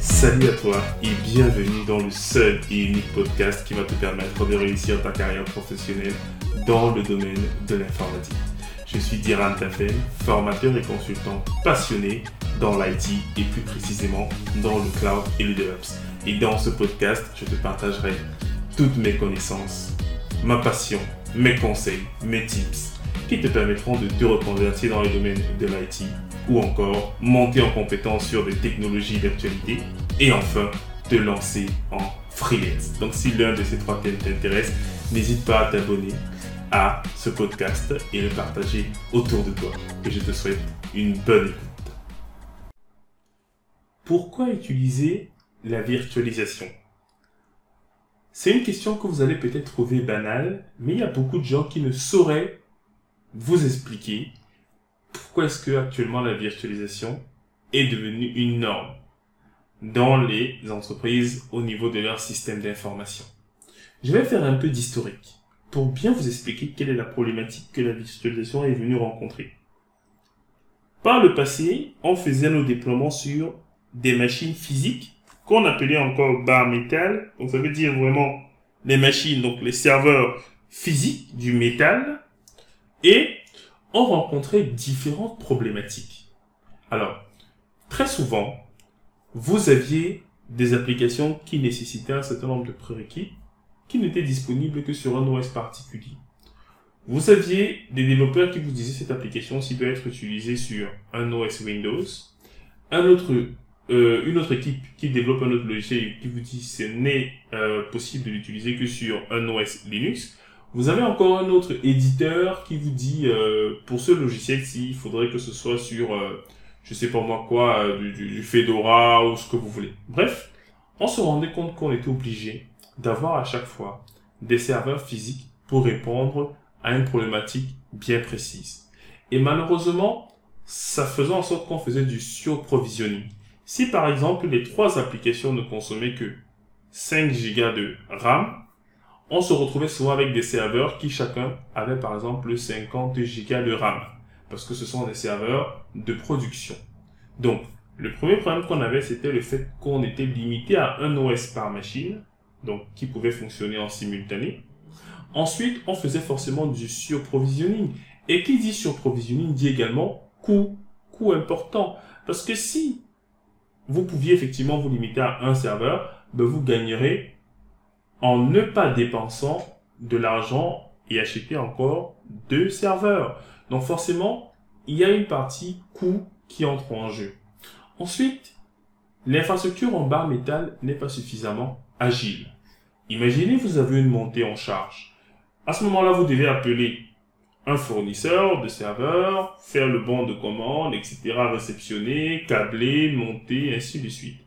Salut à toi et bienvenue dans le seul et unique podcast qui va te permettre de réussir ta carrière professionnelle dans le domaine de l'informatique. Je suis Diran Tafel, formateur et consultant passionné dans l'IT et plus précisément dans le cloud et le DevOps. Et dans ce podcast, je te partagerai toutes mes connaissances, ma passion, mes conseils, mes tips qui te permettront de te reconvertir dans le domaine de l'IT ou encore monter en compétence sur des technologies d'actualité et enfin te lancer en freelance. Donc si l'un de ces trois thèmes t'intéresse, n'hésite pas à t'abonner à ce podcast et le partager autour de toi. Et je te souhaite une bonne écoute. Pourquoi utiliser la virtualisation? C'est une question que vous allez peut-être trouver banale, mais il y a beaucoup de gens qui ne sauraient vous expliquer pourquoi est-ce que actuellement la virtualisation est devenue une norme dans les entreprises au niveau de leur système d'information. Je vais faire un peu d'historique pour bien vous expliquer quelle est la problématique que la virtualisation est venue rencontrer. Par le passé, on faisait nos déploiements sur des machines physiques qu'on appelait encore bar métal. Donc ça veut dire vraiment les machines, donc les serveurs physiques du métal. Et on rencontrait différentes problématiques. Alors, très souvent, vous aviez des applications qui nécessitaient un certain nombre de prérequis qui n'étaient disponibles que sur un OS particulier. Vous aviez des développeurs qui vous disaient cette application s'il doit être utilisée sur un OS Windows, un autre, euh, une autre équipe qui développe un autre logiciel qui vous dit ce n'est euh, possible de l'utiliser que sur un OS Linux. Vous avez encore un autre éditeur qui vous dit euh, pour ce logiciel-ci, il faudrait que ce soit sur je sais pas moi quoi, euh, du, du, Fedora ou ce que vous voulez. Bref, on se rendait compte qu'on était obligé d'avoir à chaque fois des serveurs physiques pour répondre à une problématique bien précise. Et malheureusement, ça faisait en sorte qu'on faisait du surprovisioning. Si par exemple les trois applications ne consommaient que 5 Go de RAM, on se retrouvait souvent avec des serveurs qui chacun avait par exemple 50 Go de RAM parce que ce sont des serveurs de production. Donc, le premier problème qu'on avait, c'était le fait qu'on était limité à un OS par machine, donc qui pouvait fonctionner en simultané. Ensuite, on faisait forcément du surprovisioning. Et qui dit surprovisioning dit également coût, coût important. Parce que si vous pouviez effectivement vous limiter à un serveur, ben vous gagnerez en ne pas dépensant de l'argent et acheter encore deux serveurs. Donc forcément, il y a une partie coût qui entre en jeu. Ensuite, l'infrastructure en barre métal n'est pas suffisamment agile. Imaginez, vous avez une montée en charge. À ce moment-là, vous devez appeler un fournisseur de serveurs, faire le bon de commande, etc., réceptionner, câbler, monter, ainsi de suite.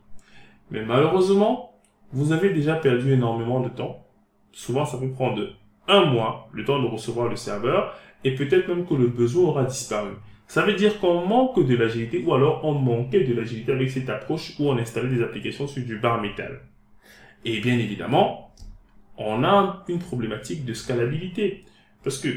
Mais malheureusement, vous avez déjà perdu énormément de temps. Souvent, ça peut prendre un mois, le temps de recevoir le serveur, et peut-être même que le besoin aura disparu. Ça veut dire qu'on manque de l'agilité ou alors on manquait de l'agilité avec cette approche où on installait des applications sur du bar métal. Et bien évidemment, on a une problématique de scalabilité. Parce que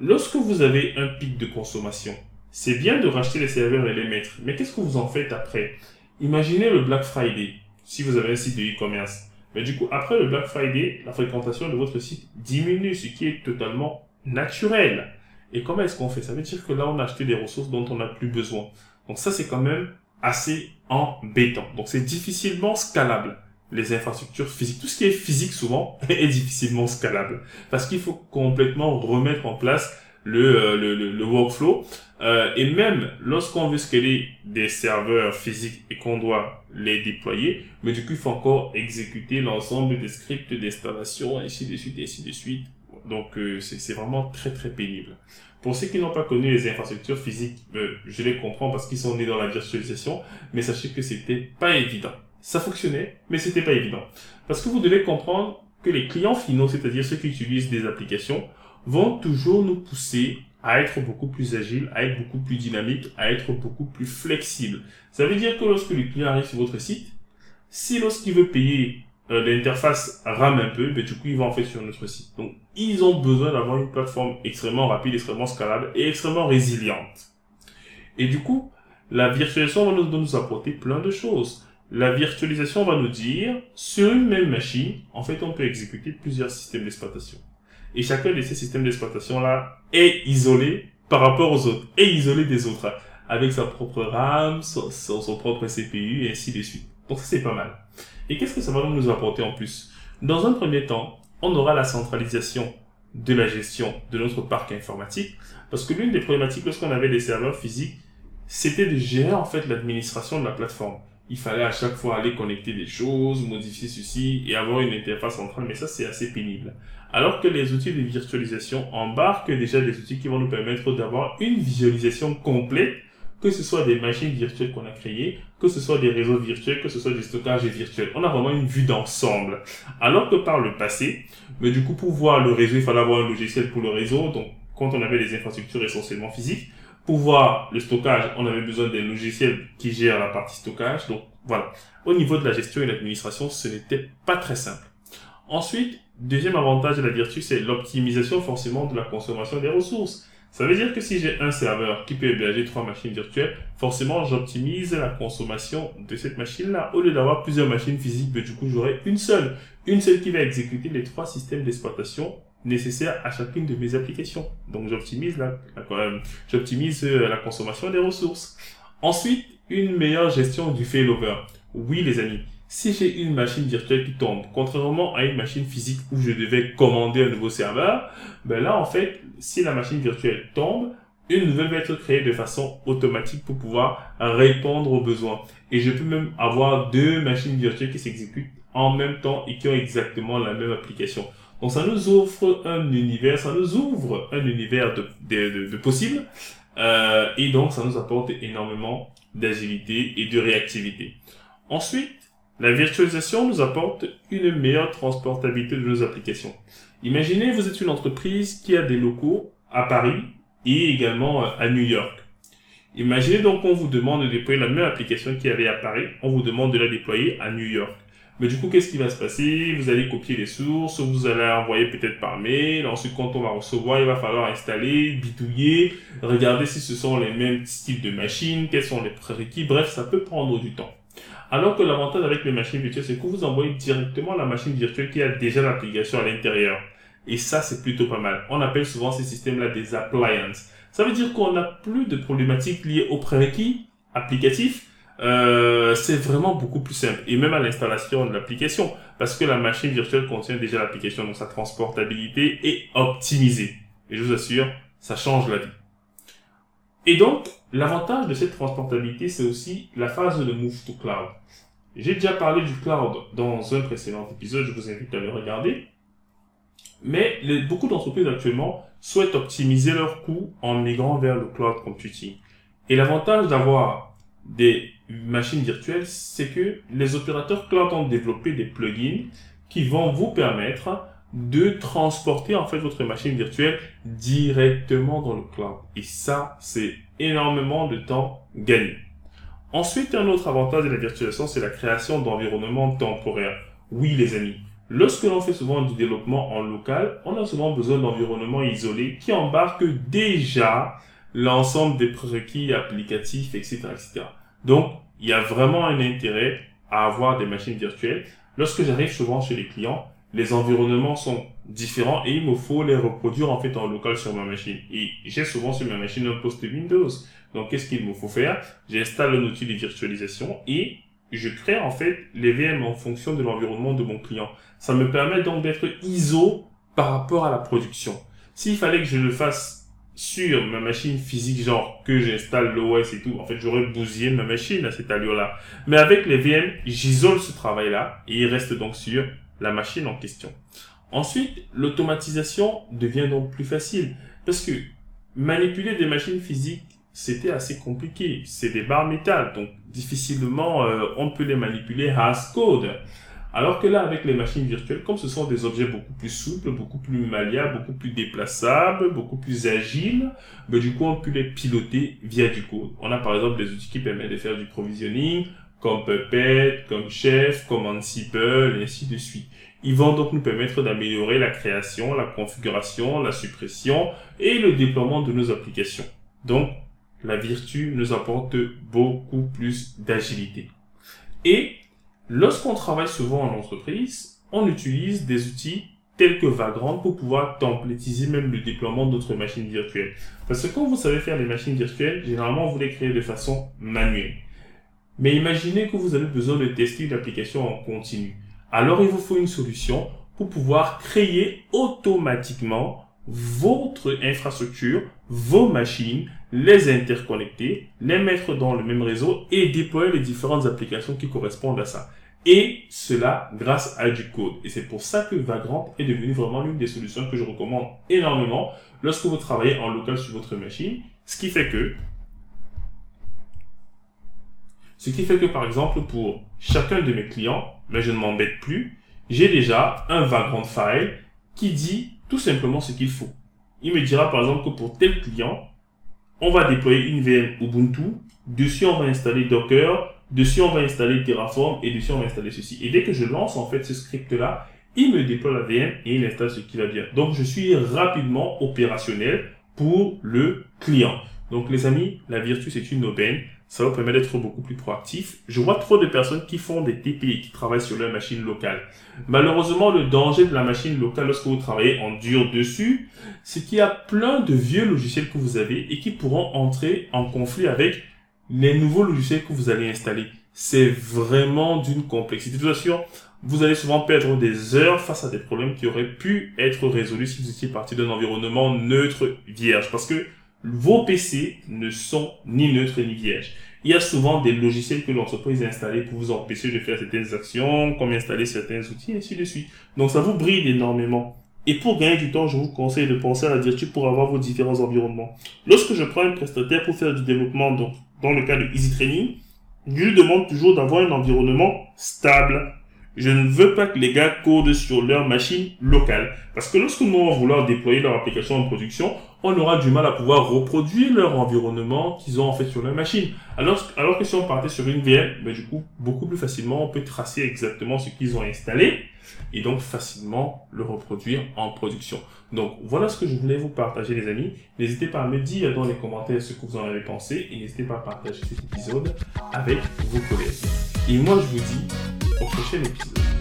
lorsque vous avez un pic de consommation, c'est bien de racheter les serveurs et les mettre. Mais qu'est-ce que vous en faites après? Imaginez le Black Friday, si vous avez un site de e-commerce. Mais du coup, après le Black Friday, la fréquentation de votre site diminue, ce qui est totalement naturel. Et comment est-ce qu'on fait? Ça veut dire que là, on a acheté des ressources dont on n'a plus besoin. Donc ça, c'est quand même assez embêtant. Donc c'est difficilement scalable. Les infrastructures physiques, tout ce qui est physique souvent est difficilement scalable. Parce qu'il faut complètement remettre en place le, euh, le, le, workflow. Euh, et même lorsqu'on veut scaler des serveurs physiques et qu'on doit les déployer, mais du coup, il faut encore exécuter l'ensemble des scripts d'installation, ainsi de suite, ainsi de suite. Donc, euh, c'est vraiment très, très pénible. Pour ceux qui n'ont pas connu les infrastructures physiques, euh, je les comprends parce qu'ils sont nés dans la virtualisation, mais sachez que c'était pas évident. Ça fonctionnait, mais c'était pas évident. Parce que vous devez comprendre que les clients finaux, c'est-à-dire ceux qui utilisent des applications, vont toujours nous pousser à être beaucoup plus agile, à être beaucoup plus dynamique, à être beaucoup plus flexible. Ça veut dire que lorsque le client arrive sur votre site, si lorsqu'il veut payer euh, l'interface rame un peu, mais du coup, ils vont en fait sur notre site. Donc, ils ont besoin d'avoir une plateforme extrêmement rapide, extrêmement scalable et extrêmement résiliente. Et du coup, la virtualisation va nous apporter plein de choses. La virtualisation va nous dire, sur une même machine, en fait, on peut exécuter plusieurs systèmes d'exploitation. Et chacun de ces systèmes d'exploitation-là est isolé par rapport aux autres, est isolé des autres, avec sa propre RAM, son, propre CPU, et ainsi de suite. Donc ça, c'est pas mal. Et qu'est-ce que ça va nous apporter en plus? Dans un premier temps, on aura la centralisation de la gestion de notre parc informatique, parce que l'une des problématiques lorsqu'on avait des serveurs physiques, c'était de gérer en fait l'administration de la plateforme. Il fallait à chaque fois aller connecter des choses, modifier ceci et avoir une interface centrale, mais ça c'est assez pénible. Alors que les outils de virtualisation embarquent déjà des outils qui vont nous permettre d'avoir une visualisation complète que ce soit des machines virtuelles qu'on a créées, que ce soit des réseaux virtuels, que ce soit des stockages virtuels. On a vraiment une vue d'ensemble. Alors que par le passé, mais du coup, pour voir le réseau, il fallait avoir un logiciel pour le réseau. Donc, quand on avait des infrastructures essentiellement physiques, pour voir le stockage, on avait besoin des logiciels qui gèrent la partie stockage. Donc, voilà. Au niveau de la gestion et de l'administration, ce n'était pas très simple. Ensuite, deuxième avantage de la Virtu, c'est l'optimisation forcément de la consommation des ressources. Ça veut dire que si j'ai un serveur qui peut héberger trois machines virtuelles, forcément j'optimise la consommation de cette machine-là. Au lieu d'avoir plusieurs machines physiques, ben, du coup j'aurai une seule. Une seule qui va exécuter les trois systèmes d'exploitation nécessaires à chacune de mes applications. Donc j'optimise la, j'optimise euh, la consommation des ressources. Ensuite, une meilleure gestion du failover. Oui les amis, si j'ai une machine virtuelle qui tombe, contrairement à une machine physique où je devais commander un nouveau serveur, ben là, en fait, si la machine virtuelle tombe, une nouvelle va être créée de façon automatique pour pouvoir répondre aux besoins. Et je peux même avoir deux machines virtuelles qui s'exécutent en même temps et qui ont exactement la même application. Donc ça nous offre un univers, ça nous ouvre un univers de, de, de, possibles. Euh, et donc ça nous apporte énormément d'agilité et de réactivité. Ensuite, la virtualisation nous apporte une meilleure transportabilité de nos applications. Imaginez, vous êtes une entreprise qui a des locaux à Paris et également euh, à New York. Imaginez donc qu'on vous demande de déployer la même application qu'il y avait à Paris, on vous demande de la déployer à New York. Mais du coup, qu'est-ce qui va se passer? Vous allez copier les sources, vous allez envoyer peut-être par mail. Ensuite, quand on va recevoir, il va falloir installer, bidouiller, regarder si ce sont les mêmes styles de machines, quels sont les prérequis. Bref, ça peut prendre du temps. Alors que l'avantage avec les machines virtuelles, c'est que vous envoyez directement la machine virtuelle qui a déjà l'application à l'intérieur. Et ça, c'est plutôt pas mal. On appelle souvent ces systèmes-là des appliances. Ça veut dire qu'on n'a plus de problématiques liées aux prérequis applicatifs. Euh, c'est vraiment beaucoup plus simple. Et même à l'installation de l'application. Parce que la machine virtuelle contient déjà l'application. Donc sa transportabilité est optimisée. Et je vous assure, ça change la vie. Et donc, l'avantage de cette transportabilité, c'est aussi la phase de move to cloud. J'ai déjà parlé du cloud dans un précédent épisode, je vous invite à le regarder. Mais beaucoup d'entreprises actuellement souhaitent optimiser leurs coûts en migrant vers le cloud computing. Et l'avantage d'avoir des machines virtuelles, c'est que les opérateurs cloud ont développé des plugins qui vont vous permettre de transporter en fait votre machine virtuelle directement dans le cloud. Et ça, c'est énormément de temps gagné. Ensuite, un autre avantage de la virtualisation, c'est la création d'environnements temporaires. Oui, les amis. Lorsque l'on fait souvent du développement en local, on a souvent besoin d'environnements isolés qui embarquent déjà l'ensemble des prérequis applicatifs, etc., etc. Donc, il y a vraiment un intérêt à avoir des machines virtuelles. Lorsque j'arrive souvent chez les clients, les environnements sont différents et il me faut les reproduire en fait en local sur ma machine. Et j'ai souvent sur ma machine un poste Windows. Donc qu'est-ce qu'il me faut faire? J'installe un outil de virtualisation et je crée en fait les VM en fonction de l'environnement de mon client. Ça me permet donc d'être ISO par rapport à la production. S'il fallait que je le fasse sur ma machine physique, genre que j'installe l'OS et tout, en fait, j'aurais bousillé ma machine à cette allure-là. Mais avec les VM, j'isole ce travail-là et il reste donc sur la machine en question. Ensuite, l'automatisation devient donc plus facile parce que manipuler des machines physiques, c'était assez compliqué. C'est des barres métal, donc difficilement euh, on peut les manipuler as code. Alors que là, avec les machines virtuelles, comme ce sont des objets beaucoup plus souples, beaucoup plus malléables, beaucoup plus déplaçables, beaucoup plus agiles, ben, du coup, on peut les piloter via du code. On a par exemple des outils qui permettent de faire du provisioning, comme Puppet, comme Chef, comme Ansible, et ainsi de suite. Ils vont donc nous permettre d'améliorer la création, la configuration, la suppression et le déploiement de nos applications. Donc, la Virtu nous apporte beaucoup plus d'agilité. Et lorsqu'on travaille souvent en entreprise, on utilise des outils tels que Vagrant pour pouvoir templétiser même le déploiement d'autres machines virtuelles. Parce que quand vous savez faire des machines virtuelles, généralement vous les créez de façon manuelle. Mais imaginez que vous avez besoin de tester une application en continu. Alors il vous faut une solution pour pouvoir créer automatiquement votre infrastructure, vos machines, les interconnecter, les mettre dans le même réseau et déployer les différentes applications qui correspondent à ça. Et cela grâce à du code. Et c'est pour ça que Vagrant est devenu vraiment l'une des solutions que je recommande énormément lorsque vous travaillez en local sur votre machine. Ce qui fait que, ce qui fait que par exemple pour chacun de mes clients, mais je ne m'embête plus, j'ai déjà un Vagrant file qui dit tout simplement ce qu'il faut. Il me dira par exemple que pour tel client, on va déployer une VM Ubuntu, dessus on va installer Docker, dessus on va installer Terraform et dessus on va installer ceci. Et dès que je lance en fait ce script là, il me déploie la VM et il installe ce qui va bien. Donc je suis rapidement opérationnel pour le client. Donc les amis, la Virtu c'est une aubaine ça va permettre d'être beaucoup plus proactif. Je vois trop de personnes qui font des TP, qui travaillent sur leur machine locale. Malheureusement, le danger de la machine locale lorsque vous travaillez en dur dessus, c'est qu'il y a plein de vieux logiciels que vous avez et qui pourront entrer en conflit avec les nouveaux logiciels que vous allez installer. C'est vraiment d'une complexité. De toute façon, vous allez souvent perdre des heures face à des problèmes qui auraient pu être résolus si vous étiez parti d'un environnement neutre, vierge. Parce que vos PC ne sont ni neutres ni vierges. Il y a souvent des logiciels que l'entreprise a installés pour vous empêcher de faire certaines actions, comme installer certains outils, et ainsi de suite. Donc ça vous bride énormément. Et pour gagner du temps, je vous conseille de penser à la Virtu pour avoir vos différents environnements. Lorsque je prends un prestataire pour faire du développement, donc dans le cas de Easy Training, je lui demande toujours d'avoir un environnement stable, je ne veux pas que les gars codent sur leur machine locale. Parce que lorsque nous allons vouloir déployer leur application en production, on aura du mal à pouvoir reproduire leur environnement qu'ils ont en fait sur leur machine. Alors, que si on partait sur une VM, ben, du coup, beaucoup plus facilement, on peut tracer exactement ce qu'ils ont installé et donc facilement le reproduire en production. Donc voilà ce que je voulais vous partager les amis. N'hésitez pas à me dire dans les commentaires ce que vous en avez pensé et n'hésitez pas à partager cet épisode avec vos collègues. Et moi je vous dis au prochain épisode.